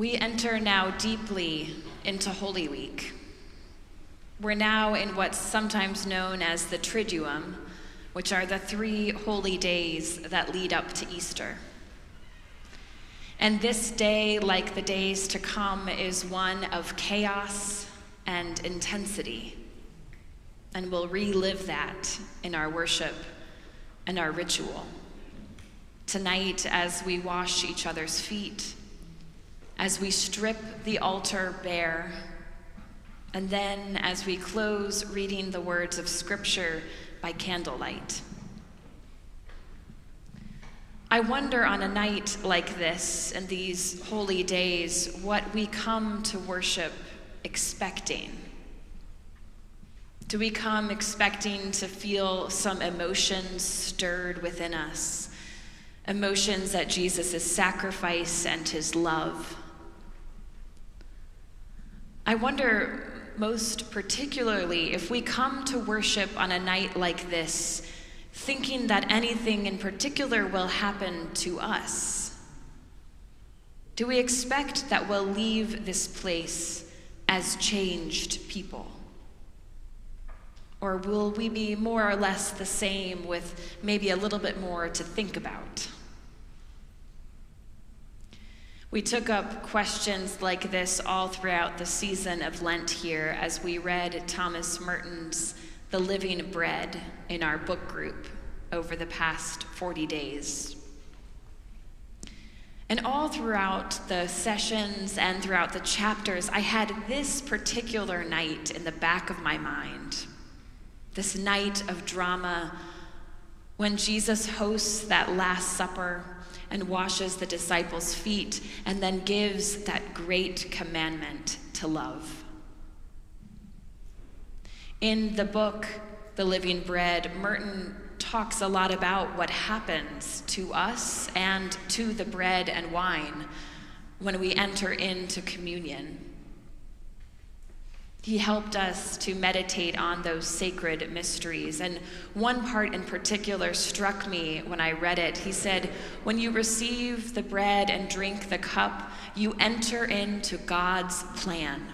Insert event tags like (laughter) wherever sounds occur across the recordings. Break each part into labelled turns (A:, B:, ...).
A: We enter now deeply into Holy Week. We're now in what's sometimes known as the Triduum, which are the three holy days that lead up to Easter. And this day, like the days to come, is one of chaos and intensity. And we'll relive that in our worship and our ritual. Tonight, as we wash each other's feet, as we strip the altar bare, and then as we close reading the words of Scripture by candlelight. I wonder on a night like this and these holy days what we come to worship expecting. Do we come expecting to feel some emotions stirred within us? Emotions at Jesus' sacrifice and his love. I wonder most particularly if we come to worship on a night like this, thinking that anything in particular will happen to us. Do we expect that we'll leave this place as changed people? Or will we be more or less the same with maybe a little bit more to think about? We took up questions like this all throughout the season of Lent here as we read Thomas Merton's The Living Bread in our book group over the past 40 days. And all throughout the sessions and throughout the chapters, I had this particular night in the back of my mind this night of drama when Jesus hosts that Last Supper and washes the disciples' feet and then gives that great commandment to love. In the book, The Living Bread, Merton talks a lot about what happens to us and to the bread and wine when we enter into communion. He helped us to meditate on those sacred mysteries. And one part in particular struck me when I read it. He said, When you receive the bread and drink the cup, you enter into God's plan.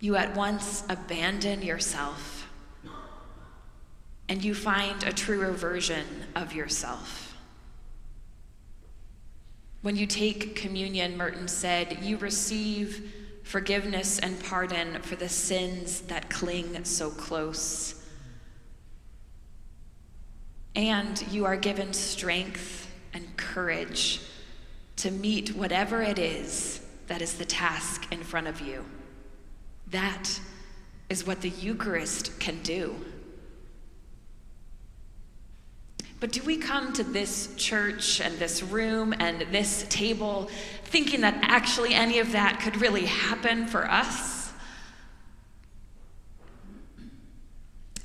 A: You at once abandon yourself and you find a truer version of yourself. When you take communion, Merton said, you receive forgiveness and pardon for the sins that cling so close. And you are given strength and courage to meet whatever it is that is the task in front of you. That is what the Eucharist can do. But do we come to this church and this room and this table thinking that actually any of that could really happen for us?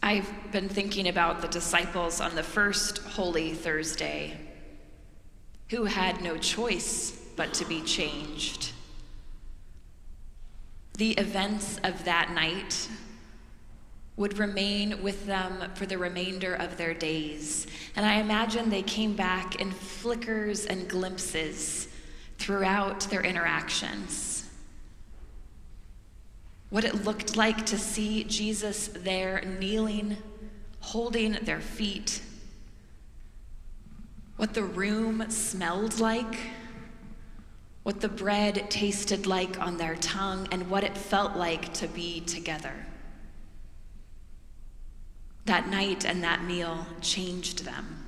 A: I've been thinking about the disciples on the first Holy Thursday who had no choice but to be changed. The events of that night would remain with them for the remainder of their days. And I imagine they came back in flickers and glimpses throughout their interactions. What it looked like to see Jesus there kneeling, holding their feet. What the room smelled like. What the bread tasted like on their tongue, and what it felt like to be together. That night and that meal changed them.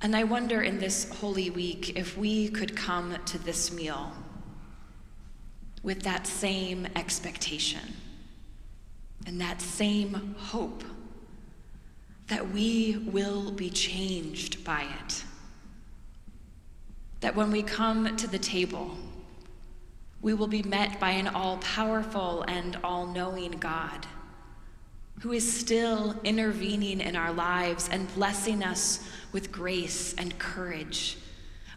A: And I wonder in this Holy Week if we could come to this meal with that same expectation and that same hope that we will be changed by it. That when we come to the table, we will be met by an all powerful and all knowing God who is still intervening in our lives and blessing us with grace and courage.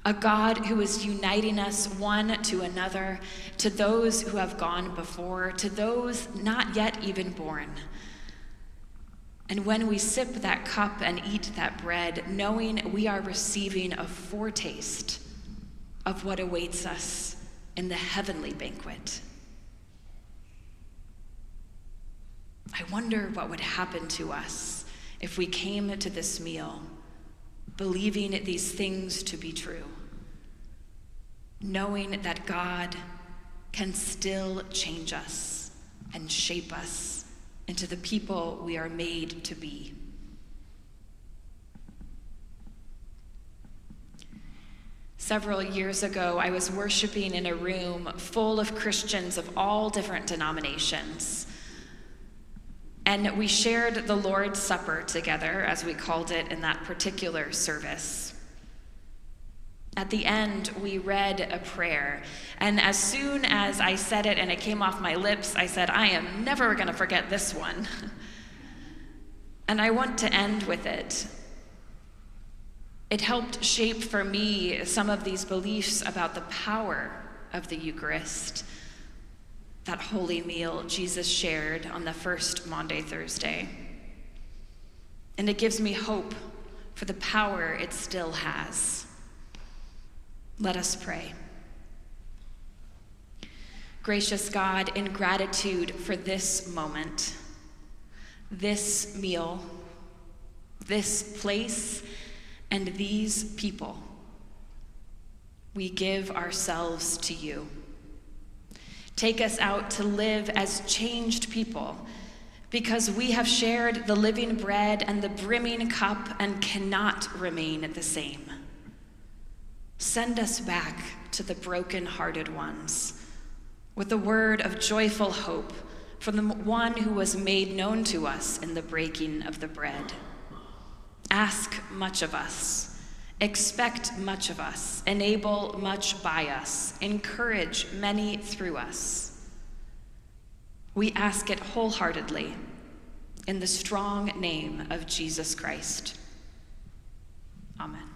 A: A God who is uniting us one to another, to those who have gone before, to those not yet even born. And when we sip that cup and eat that bread, knowing we are receiving a foretaste of what awaits us in the heavenly banquet. I wonder what would happen to us if we came to this meal believing these things to be true, knowing that God can still change us and shape us into the people we are made to be. Several years ago, I was worshiping in a room full of Christians of all different denominations. And we shared the Lord's Supper together, as we called it in that particular service. At the end, we read a prayer. And as soon as I said it and it came off my lips, I said, I am never going to forget this one. (laughs) and I want to end with it. It helped shape for me some of these beliefs about the power of the Eucharist, that holy meal Jesus shared on the first Maundy Thursday. And it gives me hope for the power it still has. Let us pray. Gracious God, in gratitude for this moment, this meal, this place, and these people, we give ourselves to you. Take us out to live as changed people because we have shared the living bread and the brimming cup and cannot remain the same. Send us back to the broken-hearted ones with a word of joyful hope from the one who was made known to us in the breaking of the bread. Ask much of us, expect much of us, enable much by us, encourage many through us. We ask it wholeheartedly in the strong name of Jesus Christ. Amen.